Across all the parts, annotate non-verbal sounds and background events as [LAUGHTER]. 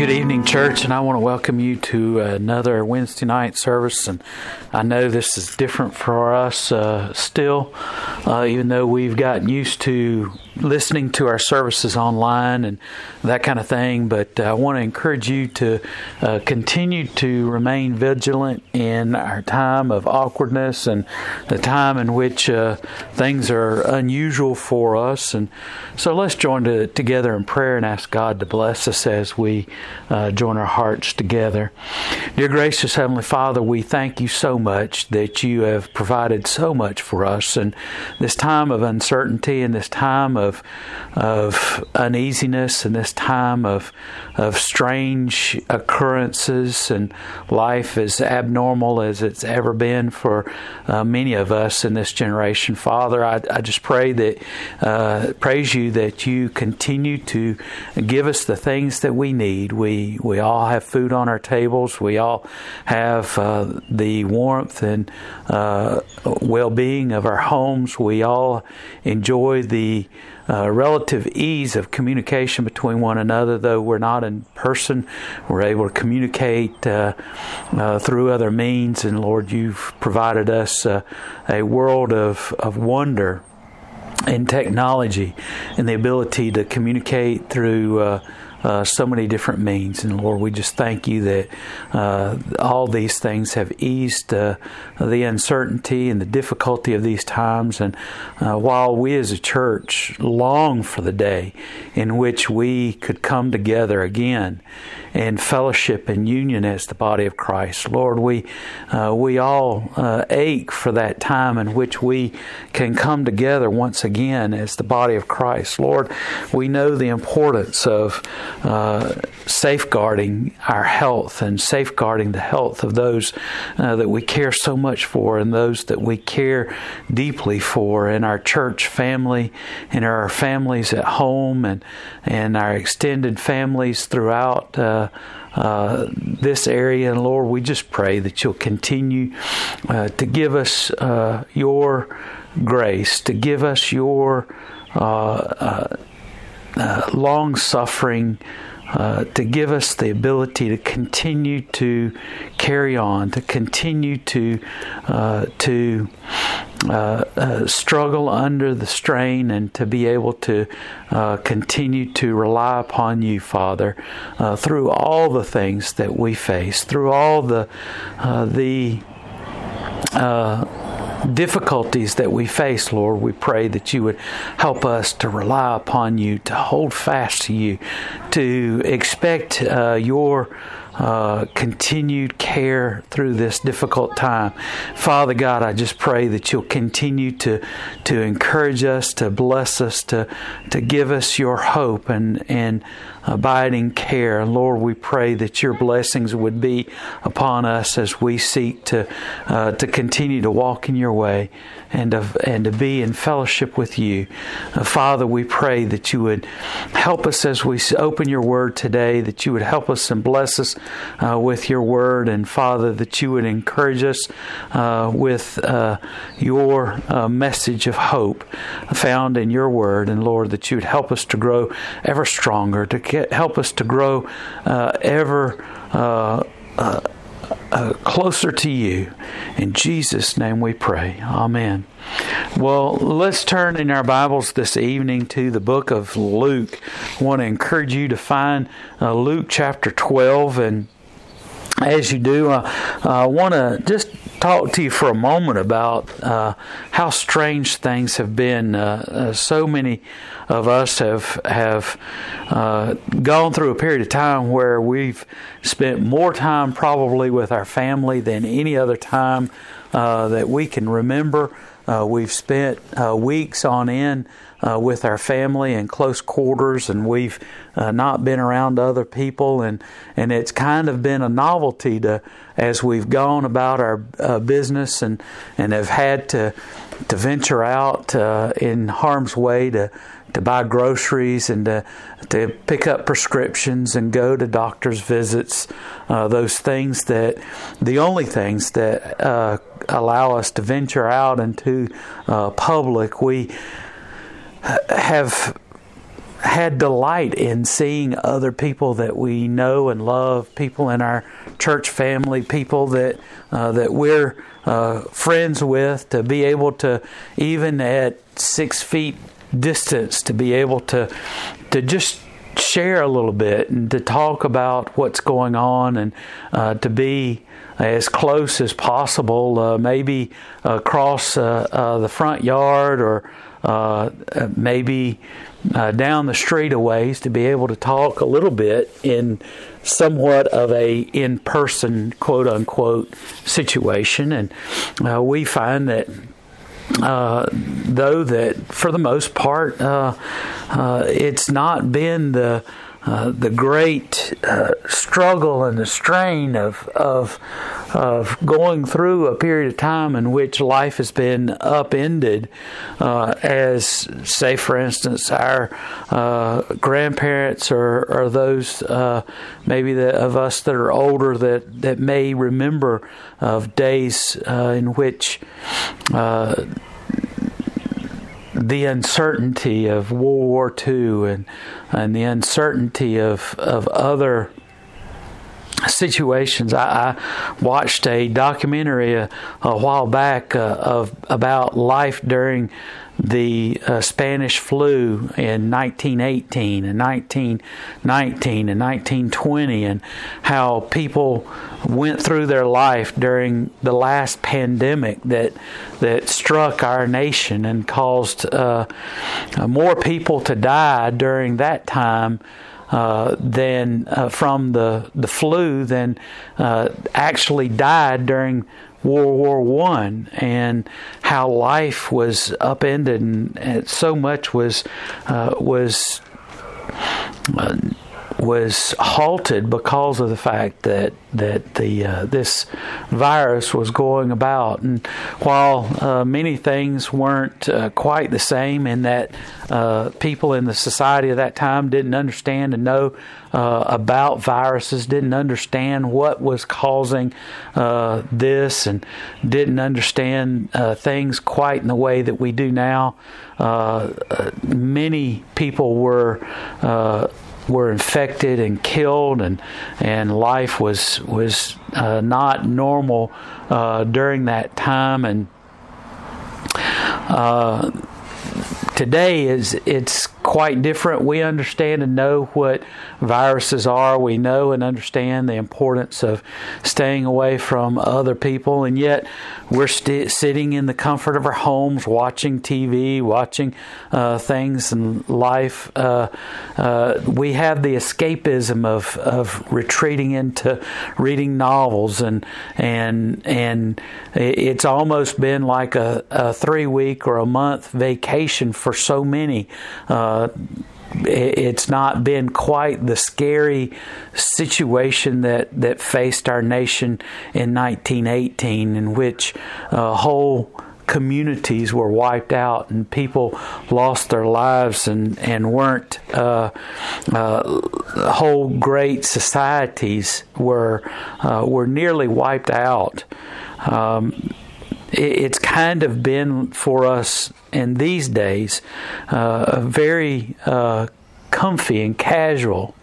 Good evening, church, and I want to welcome you to another Wednesday night service. And I know this is different for us uh, still, uh, even though we've gotten used to listening to our services online and that kind of thing. But I want to encourage you to uh, continue to remain vigilant in our time of awkwardness and the time in which uh, things are unusual for us. And so let's join to, together in prayer and ask God to bless us as we uh, join our hearts together. Dear gracious Heavenly Father, we thank you so much that you have provided so much for us. And this time of uncertainty and this time of of uneasiness and this time of of strange occurrences and life as abnormal as it's ever been for uh, many of us in this generation. Father, I, I just pray that uh, praise you that you continue to give us the things that we need. We we all have food on our tables. We all have uh, the warmth and uh, well being of our homes. We all enjoy the uh, relative ease of communication between one another, though we're not in person. We're able to communicate uh, uh, through other means, and Lord, you've provided us uh, a world of, of wonder in technology and the ability to communicate through uh, uh, so many different means. And Lord, we just thank you that uh, all these things have eased uh, the uncertainty and the difficulty of these times. And uh, while we as a church long for the day in which we could come together again in fellowship and union as the body of Christ, Lord, we uh, we all uh, ache for that time in which we can come together once again as the body of Christ. Lord, we know the importance of uh, safeguarding our health and safeguarding the health of those uh, that we care so much for and those that we care deeply for in our church family, in our families at home, and, and our extended families throughout. Uh, uh, this area. And Lord, we just pray that you'll continue uh, to give us uh, your grace, to give us your uh, long suffering. Uh, to give us the ability to continue to carry on, to continue to uh, to uh, uh struggle under the strain, and to be able to continue to rely upon you, Father, through all the things that we face, through all the the difficulties that we face, Lord, we pray that you would help us to rely upon you, to hold fast to you, to expect uh, your uh, continued care through this difficult time. Father God, I just pray that you'll continue to to encourage us, to bless us, to to give us your hope and and abiding care. Lord, we pray that your blessings would be upon us as we seek to uh, to continue to walk in your way and to, and to be in fellowship with you. Uh, Father, we pray that you would help us as we open your word today, that you would help us and bless us uh, with your word, and Father, that you would encourage us uh, with uh, your uh, message of hope found in your word, and Lord, that you would help us to grow ever stronger, to help us to grow uh, ever. Uh, uh, closer to you. In Jesus' name we pray. Amen. Well, let's turn in our Bibles this evening to the book of Luke. I want to encourage you to find uh, Luke chapter 12. And as you do, uh, I want to just talk to you for a moment about uh, how strange things have been. Uh, uh, so many of us have have uh, gone through a period of time where we've spent more time probably with our family than any other time uh, that we can remember. We've spent weeks on end uh, with our family in close quarters, and we've uh, not been around other people, and and it's kind of been a novelty to as we've gone about our uh, business and and have had to to venture out uh, in harm's way to to buy groceries and to, to pick up prescriptions and go to doctor's visits. Uh, those things that, the only things that uh, allow us to venture out into uh, public, we have had delight in seeing other people that we know and love, people in our church family, people that uh, that we're uh, friends with, to be able to even at six feet distance to be able to to just share a little bit and to talk about what's going on and uh, to be as close as possible, uh, maybe across uh, uh the front yard or uh, maybe uh, down the street a ways to be able to talk a little bit in somewhat of a in-person quote unquote situation. And we find that uh, though that for the most part uh, uh, it's not been the uh, the great uh, struggle and the strain of of of going through a period of time in which life has been upended, uh, as say for instance our grandparents or, or those maybe the, of us that are older that that may remember of days in which the uncertainty of World War II and and the uncertainty of of other situations. I, I watched a documentary a, a while back uh, of about life during the uh, Spanish flu in 1918 and 1919 and 1920, and how people went through their life during the last pandemic that that struck our nation and caused uh, more people to die during that time. Uh, than uh, from the the flu than uh, actually died during World War One and how life was upended and, and so much was uh, was was halted because of the fact that that the uh, this virus was going about. And while uh, many things weren't uh, quite the same, in that uh, people in the society of that time didn't understand and know uh, about viruses, didn't understand what was causing uh, this, and didn't understand things quite in the way that we do now. many people were were infected and killed, and and life was was uh, not normal uh, during that time. And uh, today is it's quite different. We understand and know what viruses are. We know and understand the importance of staying away from other people, and yet we're st- sitting in the comfort of our homes, watching TV, watching uh, things in life. Uh, uh, we have the escapism of, of retreating into reading novels, and and and it's almost been like a, a three week or a month vacation for so many. Uh, it's not been quite the scary situation that, that faced our nation in 1918, in which uh, whole communities were wiped out and people lost their lives and, and weren't uh, uh, whole great societies were uh, were nearly wiped out. Um, it's kind of been for us in these days uh, very uh, comfy and casual.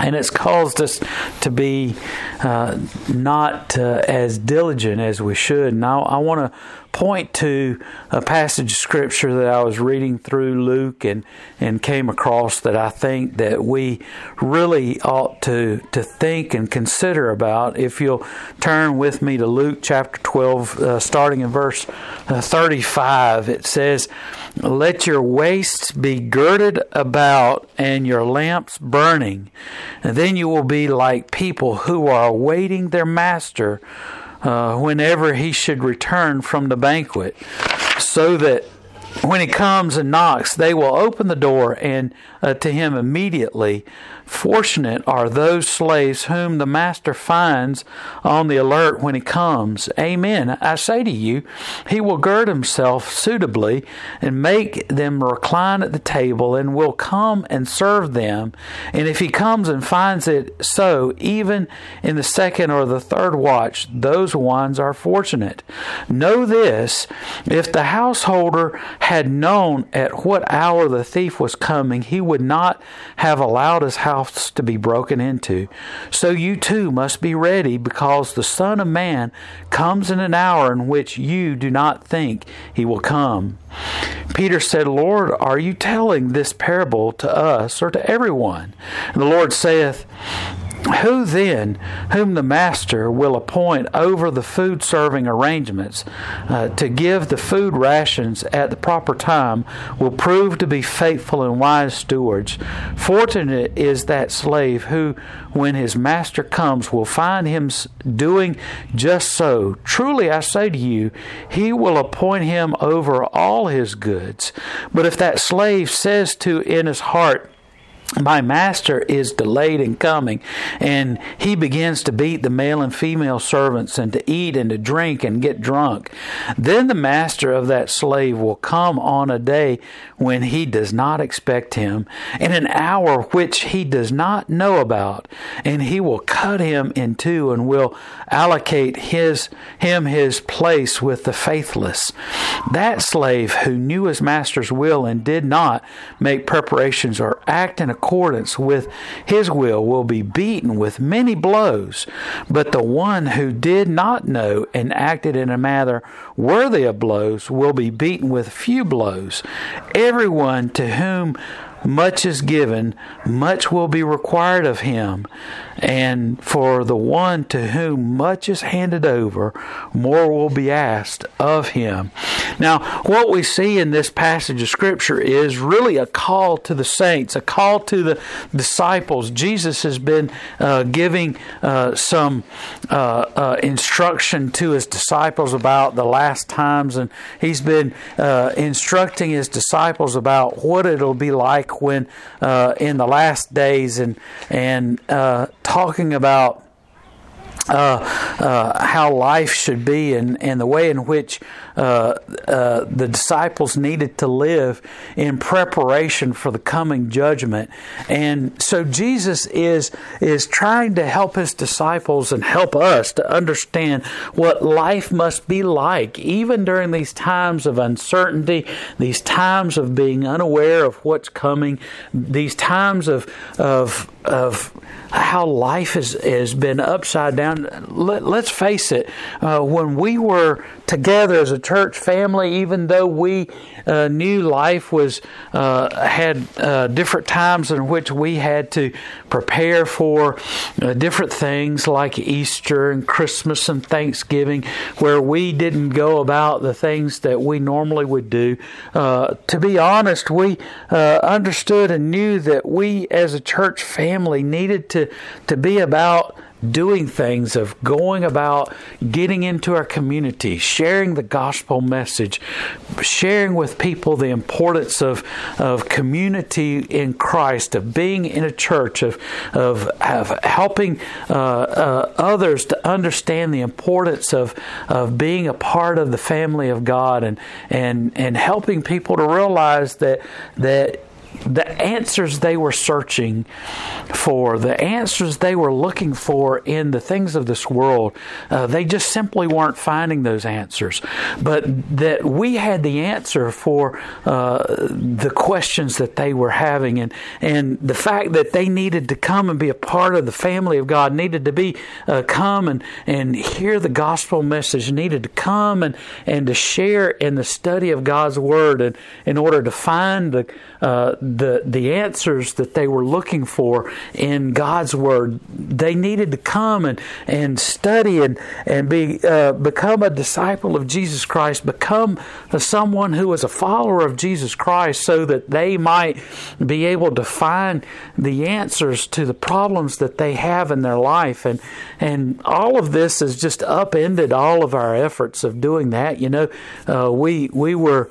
And it's caused us to be uh, not uh, as diligent as we should. Now, I, I want to point to a passage of scripture that I was reading through Luke and, and came across that I think that we really ought to, to think and consider about. If you'll turn with me to Luke chapter 12, uh, starting in verse uh, 35, it says, Let your waists be girded about and your lamps burning, and then you will be like people who are awaiting their master uh, whenever he should return from the banquet, so that when he comes and knocks, they will open the door and uh, to him immediately. Fortunate are those slaves whom the master finds on the alert when he comes. Amen. I say to you, he will gird himself suitably and make them recline at the table and will come and serve them. And if he comes and finds it so, even in the second or the third watch, those ones are fortunate. Know this if the householder had known at what hour the thief was coming, he would not have allowed his house to be broken into. So you too must be ready, because the Son of Man comes in an hour in which you do not think he will come. Peter said, Lord, are you telling this parable to us or to everyone? And the Lord saith, who then, whom the master will appoint over the food serving arrangements uh, to give the food rations at the proper time, will prove to be faithful and wise stewards? Fortunate is that slave who, when his master comes, will find him doing just so. Truly I say to you, he will appoint him over all his goods. But if that slave says to in his heart, my master is delayed in coming, and he begins to beat the male and female servants, and to eat and to drink and get drunk. Then the master of that slave will come on a day when he does not expect him, in an hour which he does not know about, and he will cut him in two and will allocate his him his place with the faithless. That slave who knew his master's will and did not make preparations or act in accordance with his will will be beaten with many blows. But the one who did not know and acted in a manner worthy of blows will be beaten with few blows. Everyone to whom much is given, much will be required of him. And for the one to whom much is handed over, more will be asked of him. Now, what we see in this passage of Scripture is really a call to the saints, a call to the disciples. Jesus has been uh, giving uh, some uh, uh instruction to his disciples about the last times, and he's been uh, instructing his disciples about what it'll be like when uh, in the last days and, and talking about uh, uh, how life should be and, and the way in which uh, uh, the disciples needed to live in preparation for the coming judgment. And so Jesus is, is trying to help his disciples and help us to understand what life must be like, even during these times of uncertainty, these times of being unaware of what's coming, these times of, of, of how life has, has been upside down. Let, us face it, uh, when we were together as a church family, even though we uh, knew life was uh, had uh, different times in which we had to prepare for uh, different things like Easter and Christmas and Thanksgiving, where we didn't go about the things that we normally would do. Uh, to be honest, we uh, understood and knew that we as a church family needed to to be about doing things of going about getting into our community, sharing the gospel message, sharing with people the importance of, of community in Christ, of being in a church, of, of, of helping uh, uh, others to understand the importance of, of being a part of the family of God and, and, and helping people to realize that, that the answers they were searching for, the answers they were looking for in the things of this world, uh, they just simply weren't finding those answers. But that we had the answer for uh, the questions that they were having, and and the fact that they needed to come and be a part of the family of God, needed to be uh, come and and hear the gospel message, needed to come and and to share in the study of God's word, and in order to find the uh, the the answers that they were looking for in God's word. They needed to come and, and study and and be uh, become a disciple of Jesus Christ, become someone who was a follower of Jesus Christ, so that they might be able to find the answers to the problems that they have in their life. And and all of this has just upended all of our efforts of doing that. You know, uh, we we were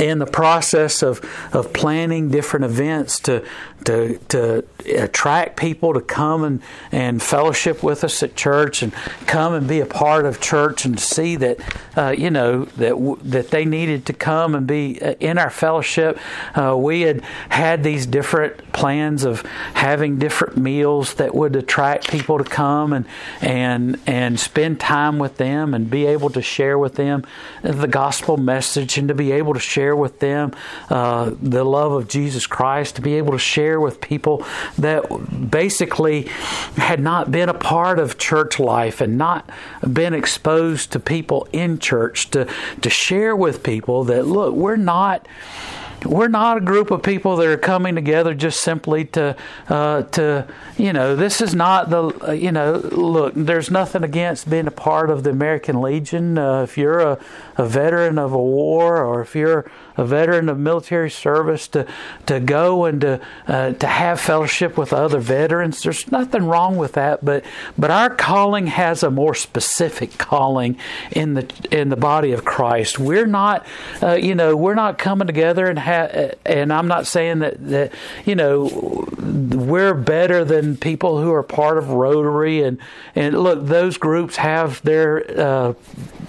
in the process of, of planning different events to to to attract people to come and, and fellowship with us at church and come and be a part of church and see that uh, you know that w- that they needed to come and be uh, in our fellowship. Uh, we had had these different plans of having different meals that would attract people to come and and and spend time with them and be able to share with them the gospel message and to be able to share with them uh, the love of Jesus Christ to be able to share with people that basically had not been a part of church life and not been exposed to people in church to to share with people that look we're not we're not a group of people that are coming together just simply to uh, to you know this is not the uh, you know look there's nothing against being a part of the American Legion. Uh, if you're a, a veteran of a war or if you're a veteran of military service to to go and to uh, to have fellowship with other veterans. There's nothing wrong with that but but our calling has a more specific calling in the in the body of Christ. We're not uh, you know we're not coming together and ha- and I'm not saying that that you know we're better than people who are part of Rotary and and look those groups have their uh,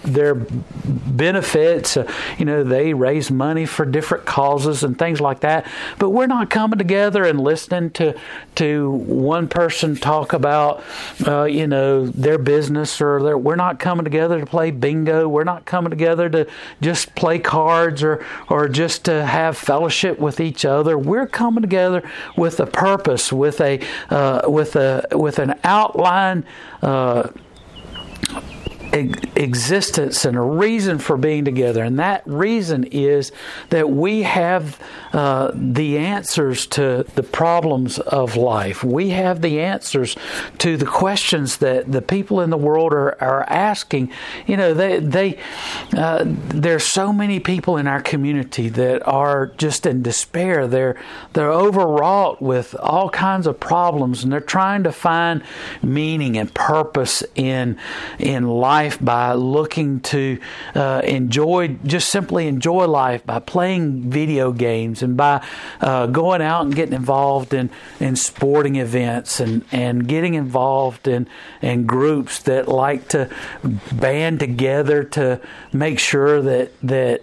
their benefits. Uh, you know they raise money for different causes and things like that but we're not coming together and listening to to one person talk about uh, you know their business or their, we're not coming together to play bingo we're not coming together to just play cards or or just to have have fellowship with each other. We're coming together with a purpose, with a uh, with a with an outline. Uh, existence and a reason for being together. And that reason is that we have uh, the answers to the problems of life. We have the answers to the questions that the people in the world are, are asking. You know, they, they uh, there's so many people in our community that are just in despair. They're they're overwrought with all kinds of problems, and they're trying to find meaning and purpose in in life life by looking to uh, enjoy, just simply enjoy life by playing video games and by uh, going out and getting involved in, in sporting events and, and getting involved in, in groups that like to band together to make sure that, that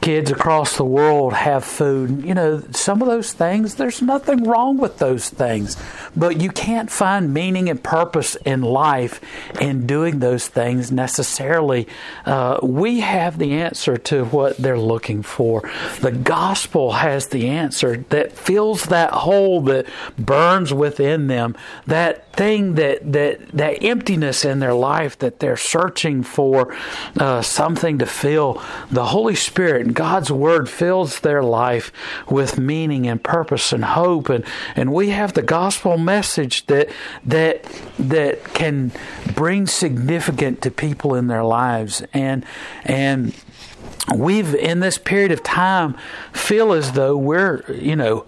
kids across the world have food. You know, some of those things, there's nothing wrong with those things. But you can't find meaning and purpose in life in doing those things necessarily. Uh, we have the answer to what they're looking for. The gospel has the answer that fills that hole that burns within them, that thing that that that emptiness in their life that they're searching for uh, something to fill. The Holy Spirit and God's Word fills their life with meaning and purpose and hope, and and we have the gospel message that that that can bring significant to people in their lives, and and we've in this period of time feel as though we're you know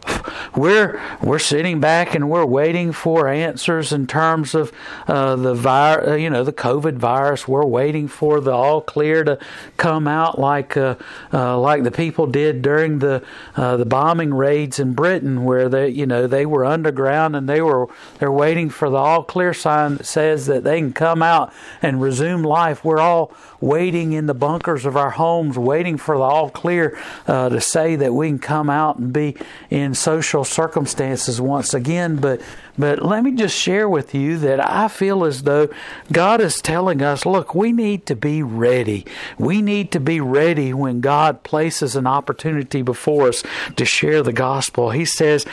we're we're sitting back and we're waiting for answers in terms of uh, the virus uh, you know the covid virus. We're waiting for the all clear to come out like uh, uh, like the people did during the uh, the bombing raids in Britain where they you know they were underground and they were they're waiting for the all clear sign that says that they can come out and resume life. We're all waiting in the bunkers of our homes waiting for the all clear uh, to say that we can come out and be in social circumstances once again. But But let me just share with you that I feel as though God is telling us, look, we need to be ready. We need to be ready when God places an opportunity before us to share the gospel. He says,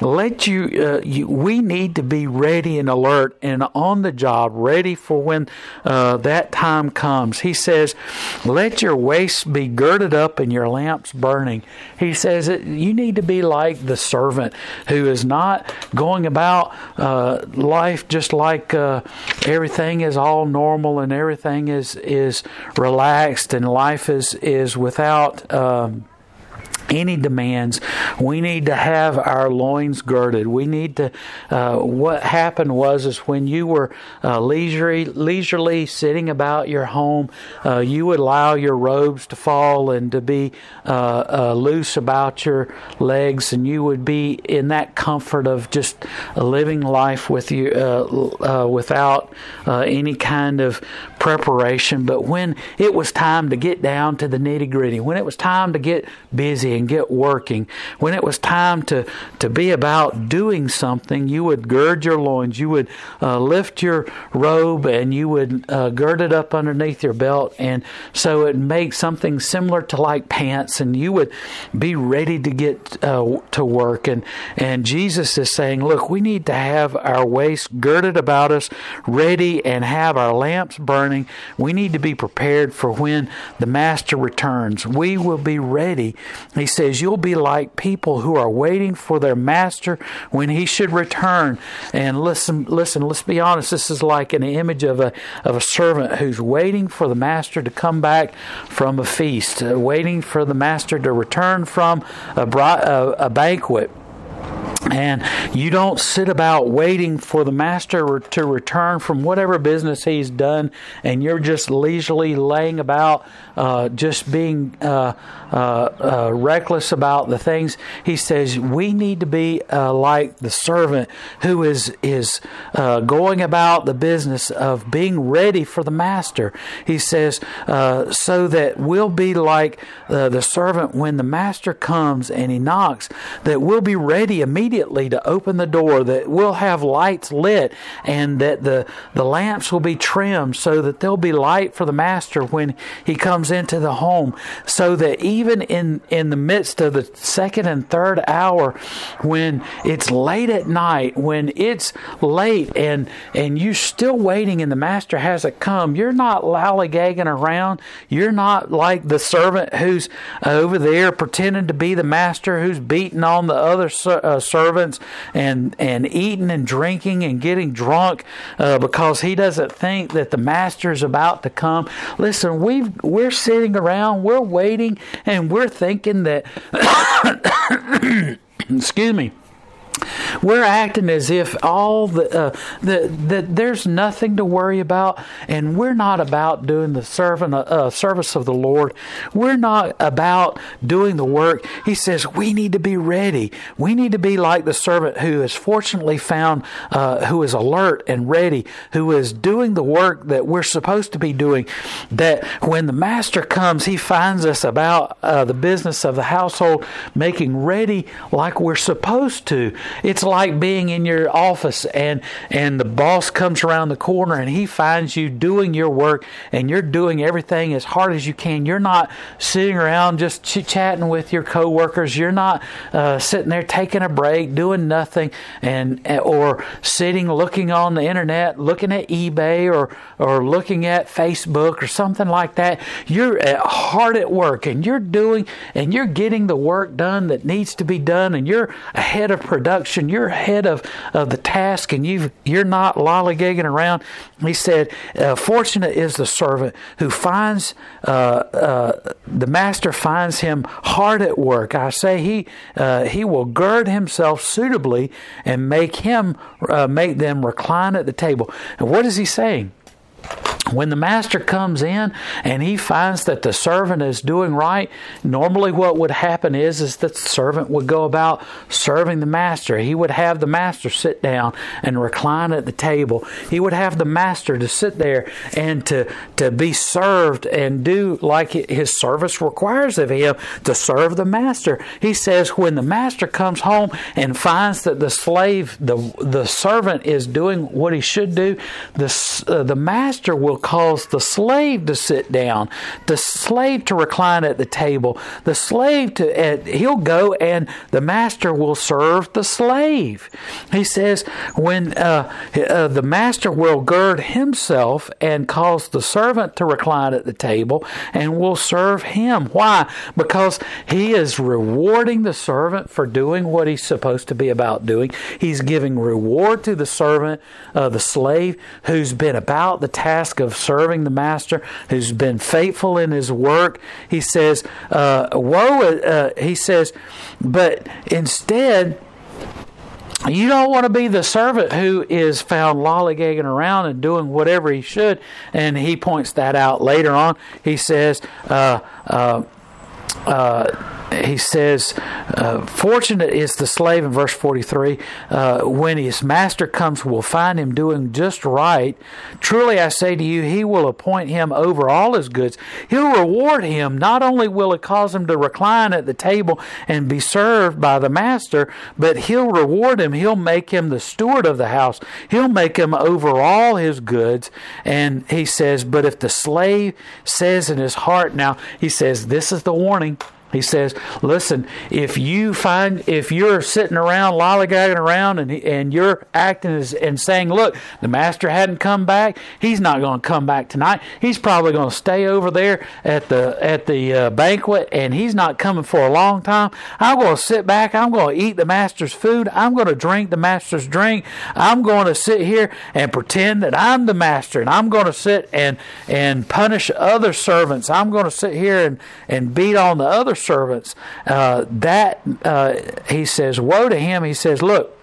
let you, uh, you we need to be ready and alert and on the job, ready for when uh, that time comes. He says, let your waist be girded up and your lamps burning. He says, you need to be like the servant who is not going about uh, life just like uh, everything is all normal and everything is is relaxed and life is is without. Um, any demands. We need to have our loins girded. We need to. Uh, what happened was is when you were uh, leisurely, leisurely sitting about your home, uh, you would allow your robes to fall and to be uh, uh, loose about your legs, and you would be in that comfort of just living life with you uh, without any kind of preparation. But when it was time to get down to the nitty gritty, when it was time to get busy and get working. When it was time to, to be about doing something, you would gird your loins, you would uh, lift your robe, and you would uh, gird it up underneath your belt. And so it makes something similar to like pants, and you would be ready to get uh, to work. And, and Jesus is saying, Look, we need to have our waist girded about us, ready, and have our lamps burning. We need to be prepared for when the Master returns. We will be ready. He says, You'll be like people who are waiting for their master when he should return. And listen, listen, let's be honest, this is like an image of a, of a servant who's waiting for the master to come back from a feast, uh, waiting for the master to return from a, a, a banquet. And you don't sit about waiting for the master to return from whatever business he's done, and you're just leisurely laying about, uh, just being uh, uh, uh, reckless about the things. He says we need to be uh, like the servant who is is uh, going about the business of being ready for the master. He says so that we'll be like the servant when the master comes and he knocks, that we'll be ready immediately to open the door, that we'll have lights lit, and that the the lamps will be trimmed so that there'll be light for the master when he comes into the home, so that even in in the midst of the second and third hour when it's late at night when it's late and and you're still waiting and the master hasn't come you're not lollygagging around. You're not like the servant who's over there pretending to be the master who's beating on the other uh, servants and and eating and drinking and getting drunk uh, because he doesn't think that the master is about to come. Listen we we're sitting around we're waiting and we're thinking that, [COUGHS] excuse me, we're acting as if all the, uh, the, the there's nothing to worry about, and we're not about doing the servant uh, service of the Lord. We're not about doing the work. He says we need to be ready. We need to be like the servant who is fortunately found, uh, who is alert and ready, who is doing the work that we're supposed to be doing. That when the master comes, he finds us about uh, the business of the household, making ready like we're supposed to. It's like being in your office and and the boss comes around the corner and he finds you doing your work and you're doing everything as hard as you can. You're not sitting around just chit chatting with your coworkers. You're not uh, sitting there taking a break, doing nothing, and or sitting looking on the internet, looking at eBay or or looking at Facebook or something like that. You're hard at work and you're doing and you're getting the work done that needs to be done and you're ahead of production You're ahead of, of the task and you you're not lollygagging around. He said, uh, Fortunate is the servant who finds, uh, uh, the master finds him hard at work. I say he, uh, he will gird himself suitably and make him, uh, make them recline at the table. And what is he saying? When the master comes in and he finds that the servant is doing right normally what would happen is is that the servant would go about serving the master. He would have the master sit down and recline at the table. He would have the master to sit there and to to be served and do like his service requires of him to serve the master. He says when the master comes home and finds that the slave the the servant is doing what he should do the uh, the master will cause the slave to sit down, the slave to recline at the table, the slave to, he'll go and the master will serve the slave. He says, when uh, uh, the master will gird himself and cause the servant to recline at the table and will serve him. Why? Because he is rewarding the servant for doing what he's supposed to be about doing. He's giving reward to the servant, uh, the slave, who's been about the task of serving the master, who's been faithful in his work. He says, uh, Woe, uh, he says, but instead, you don't want to be the servant who is found lollygagging around and doing whatever he should. And he points that out later on. He says, uh, uh, uh he says, uh, Fortunate is the slave in verse 43. Uh, when his master comes, will find him doing just right. Truly I say to you, he will appoint him over all his goods. He'll reward him. Not only will it cause him to recline at the table and be served by the master, but he'll reward him. He'll make him the steward of the house. He'll make him over all his goods. And he says, But if the slave says in his heart, now he says, This is the warning. He says, "Listen, if you find if you're sitting around lollygagging around and and you're acting as, and saying, look, the master hadn't come back. He's not going to come back tonight. He's probably going to stay over there at the at the uh, banquet, and he's not coming for a long time. I'm going to sit back. I'm going to eat the master's food. I'm going to drink the master's drink. I'm going to sit here and pretend that I'm the master, and I'm going to sit and and punish other servants. I'm going to sit here and and beat on the other servants. Uh, that, uh, he says, woe to him. He says, look,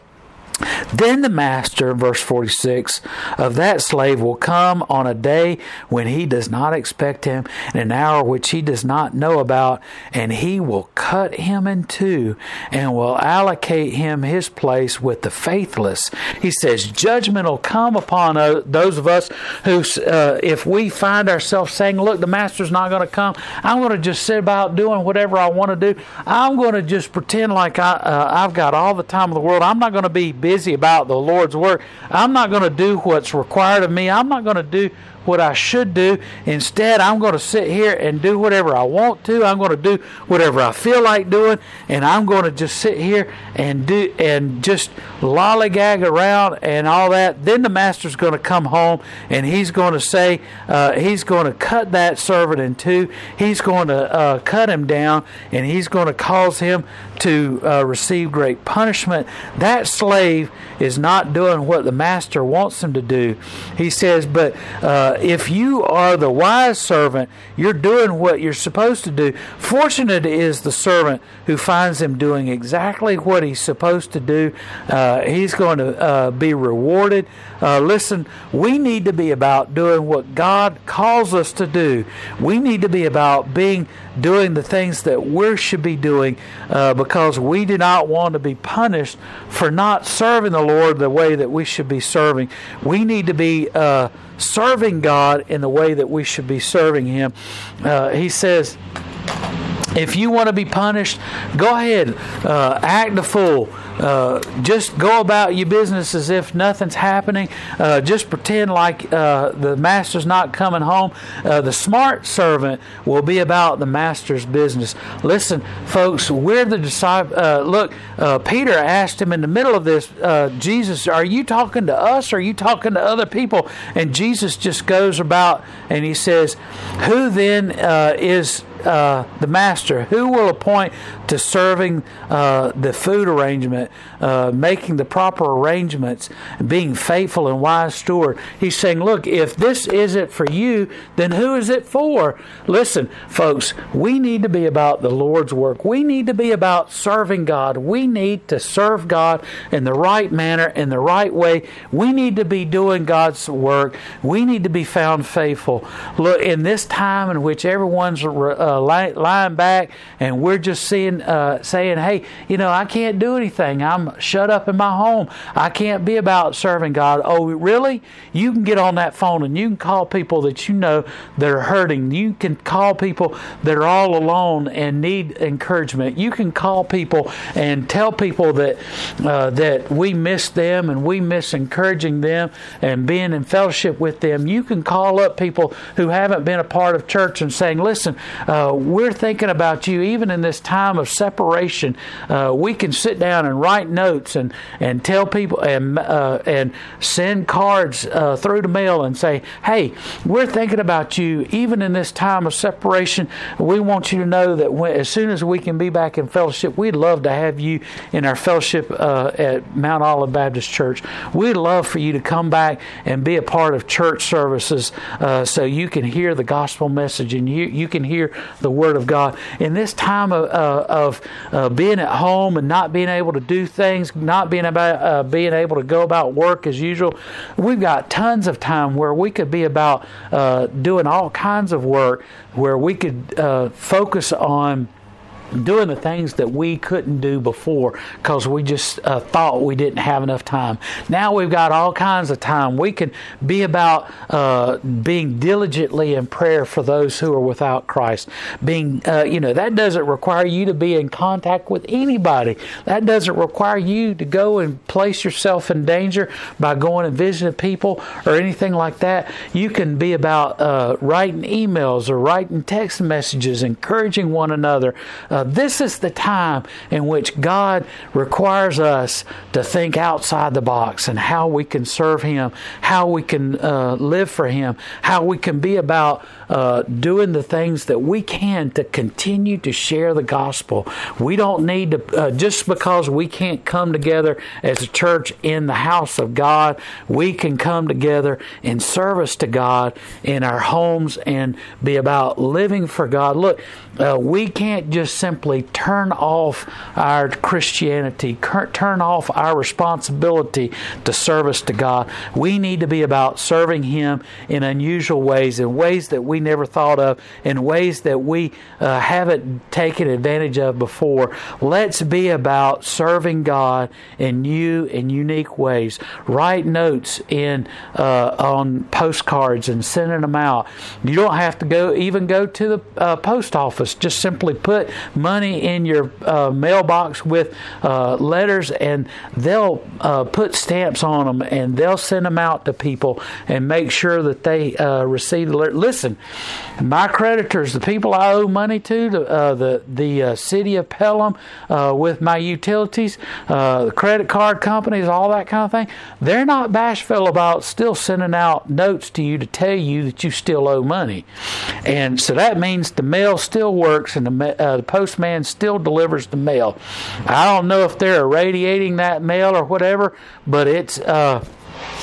then the master, verse 46, of that slave will come on a day when he does not expect him, in an hour which he does not know about, and he will cut him in two and will allocate him his place with the faithless. He says, Judgment will come upon uh, those of us who, uh, if we find ourselves saying, Look, the master's not going to come, I'm going to just sit about doing whatever I want to do. I'm going to just pretend like I, uh, I've got all the time in the world. I'm not going to be busy about the Lord's work. I'm not going to do what's required of me. I'm not going to do what I should do. Instead, I'm going to sit here and do whatever I want to. I'm going to do whatever I feel like doing, and I'm going to just sit here and do and just lollygag around and all that. Then the master's going to come home and he's going to say uh, he's going to cut that servant in two. He's going to uh, cut him down, and he's going to cause him to uh, receive great punishment. That slave is not doing what the master wants him to do. He says, but uh, if you are the wise servant, you're doing what you're supposed to do. Fortunate is the servant who finds him doing exactly what he's supposed to do. Uh, he's going to uh, be rewarded. Uh, listen, we need to be about doing what God calls us to do. We need to be about being doing the things that we should be doing uh, because we do not want to be punished for not serving the Lord the way that we should be serving. We need to be uh, serving God in the way that we should be serving Him. Uh, he says, if you want to be punished, go ahead, uh, act the fool. Uh, just go about your business as if nothing's happening. Uh, just pretend like uh, the master's not coming home. Uh, the smart servant will be about the master's business. Listen, folks, we're the disciple. Uh, look, Peter asked him in the middle of this, Jesus, are you talking to us or are you talking to other people? And Jesus just goes about and he says, Who then is uh, the master? Who will appoint to serving uh, the food arrangement, uh, making the proper arrangements, being faithful and wise steward? He's saying, look, if this isn't for you, then who is it for? Listen, folks, we need to be about the Lord's work. We need to be about serving God. We need to serve God in the right manner, in the right way. We need to be doing God's work. We need to be found faithful. Look, in this time in which everyone's uh, lying back and we're just seeing, uh, saying, hey, you know, I can't do anything. I'm shut up in my home. I can't be about serving God. Oh, really? You can get on that phone and you can call people that you know that are hurting. You can call people that are all alone and need encouragement. You can call people and tell people that uh, that we miss them and we miss encouraging them and being in fellowship with them. You can call up people who haven't been a part of church and saying, "Listen, uh, we're thinking about you, even in this time of separation. Uh, we can sit down and write notes and and tell people and uh, and send cards uh, through the mail and say, "Hey, we're thinking about you, even in this time of separation. We want you to know that when, as soon as we can be back in fellowship, we'd love to have you in our fellowship uh, at Mount Olive Baptist Church. We'd love for you to come back and be a part of church services uh, so you can hear the gospel message and you, you can hear the Word of God. In this time of, uh, of uh, being at home and not being able to do things, not being about uh, being able to go about work as usual, we've got tons of time where we could be about uh, doing all kinds of work where we could uh, focus on doing the things that we couldn't do before because we just uh, thought we didn't have enough time. Now we've got all kinds of time. We can be about uh, being diligently in prayer for those who are without Christ. Being, uh, you know, that doesn't require you to be in contact with anybody. That doesn't require you to go and place yourself in danger by going and visiting people or anything like that. You can be about uh, writing emails or writing text messages, encouraging one another uh, this is the time in which God requires us to think outside the box and how we can serve Him, how we can uh, live for Him, how we can be about uh, doing the things that we can to continue to share the gospel. We don't need to, uh, just because we can't come together as a church in the house of God, we can come together in service to God in our homes and be about living for God. Look, uh, we can't just simply turn off our Christianity, turn off our responsibility to service to God. We need to be about serving Him in unusual ways, in ways that we never thought of, in ways that we uh, haven't taken advantage of before. Let's be about serving God in new and unique ways. Write notes in uh, on postcards and sending them out. You don't have to go even go to the uh, post office. Just simply put money in your uh, mailbox with uh, letters, and they'll uh, put stamps on them and they'll send them out to people and make sure that they receive the letter. Listen, my creditors, the people I owe money to, the uh, the, the uh, city of Pelham, with my utilities, the credit card companies, all that kind of thing, they're not bashful about still sending out notes to you to tell you that you still owe money. And so that means the mail still works and the, uh, the postman still delivers the mail. I don't know if they're irradiating that mail or whatever, but it's.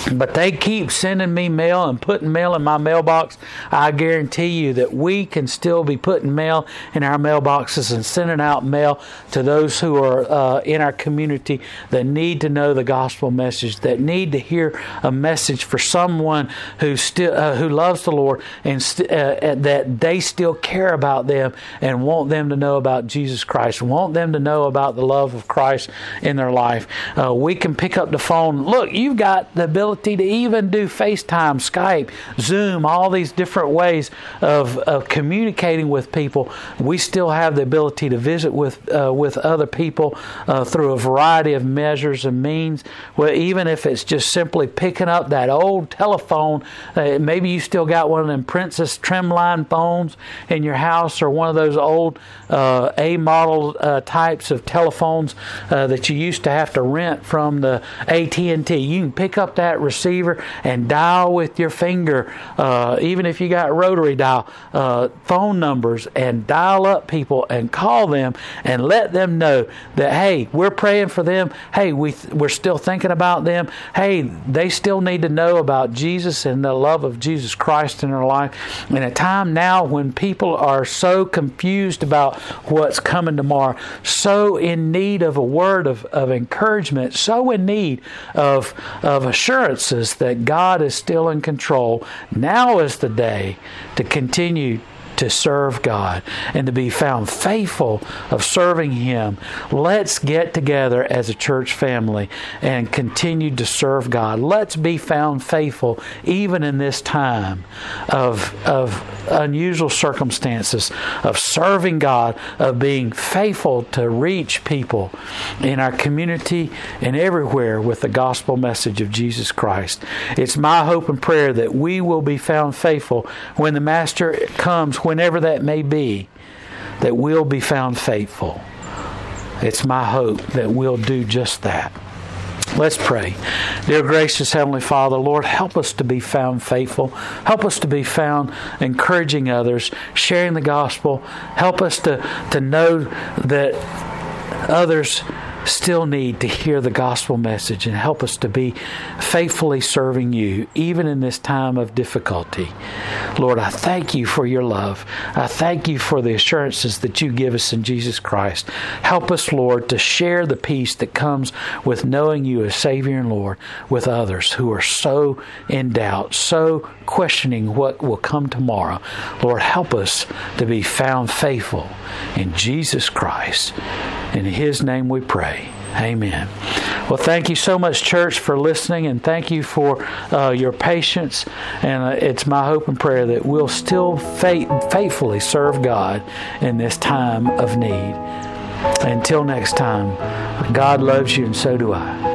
Uh, but they keep sending me mail and putting mail in my mailbox. I guarantee you that we can still be putting mail in our mailboxes and sending out mail to those who are uh, in our community that need to know the gospel message, that need to hear a message for someone who still uh, who loves the Lord and st- uh, that they still care about them and want them to know about Jesus Christ, want them to know about the love of Christ in their life. Uh, we can pick up the phone. Look, you've got the ability to even do FaceTime, Skype, Zoom, all these different ways of, of communicating with people. We still have the ability to visit with uh, with other people uh, through a variety of measures and means. Well, even if it's just simply picking up that old telephone, uh, maybe you still got one of them Princess Trimline phones in your house, or one of those old uh, A model uh, types of telephones uh, that you used to have to rent from the AT and T. You can pick up that receiver and dial with your finger, uh, even if you got rotary dial, uh, phone numbers and dial up people and call them and let them know that, hey, we're praying for them. Hey, we, we're still thinking about them. Hey, they still need to know about Jesus and the love of Jesus Christ in their life. In a time now when people are so confused about what's coming tomorrow, so in need of a word of, of encouragement, so in need of, of assurances that God is still in control, now is the day to continue to serve God and to be found faithful of serving Him. Let's get together as a church family and continue to serve God. Let's be found faithful even in this time of, of unusual circumstances, of serving God, of being faithful to reach people in our community and everywhere with the gospel message of Jesus Christ. It's my hope and prayer that we will be found faithful when the Master comes whenever that may be, that we'll be found faithful. It's my hope that we'll do just that. Let's pray. Dear gracious Heavenly Father, Lord, help us to be found faithful. Help us to be found encouraging others, sharing the gospel. Help us to, to know that others still need to hear the gospel message and help us to be faithfully serving you, even in this time of difficulty. Lord, I thank you for your love. I thank you for the assurances that you give us in Jesus Christ. Help us, Lord, to share the peace that comes with knowing you as Savior and Lord with others who are so in doubt, so questioning what will come tomorrow. Lord, help us to be found faithful in Jesus Christ. In His name we pray. Amen. Well, thank you so much, church, for listening, and thank you for uh, your patience. And uh, it's my hope and prayer that we'll still faith- faithfully serve God in this time of need. Until next time, God loves you, and so do I.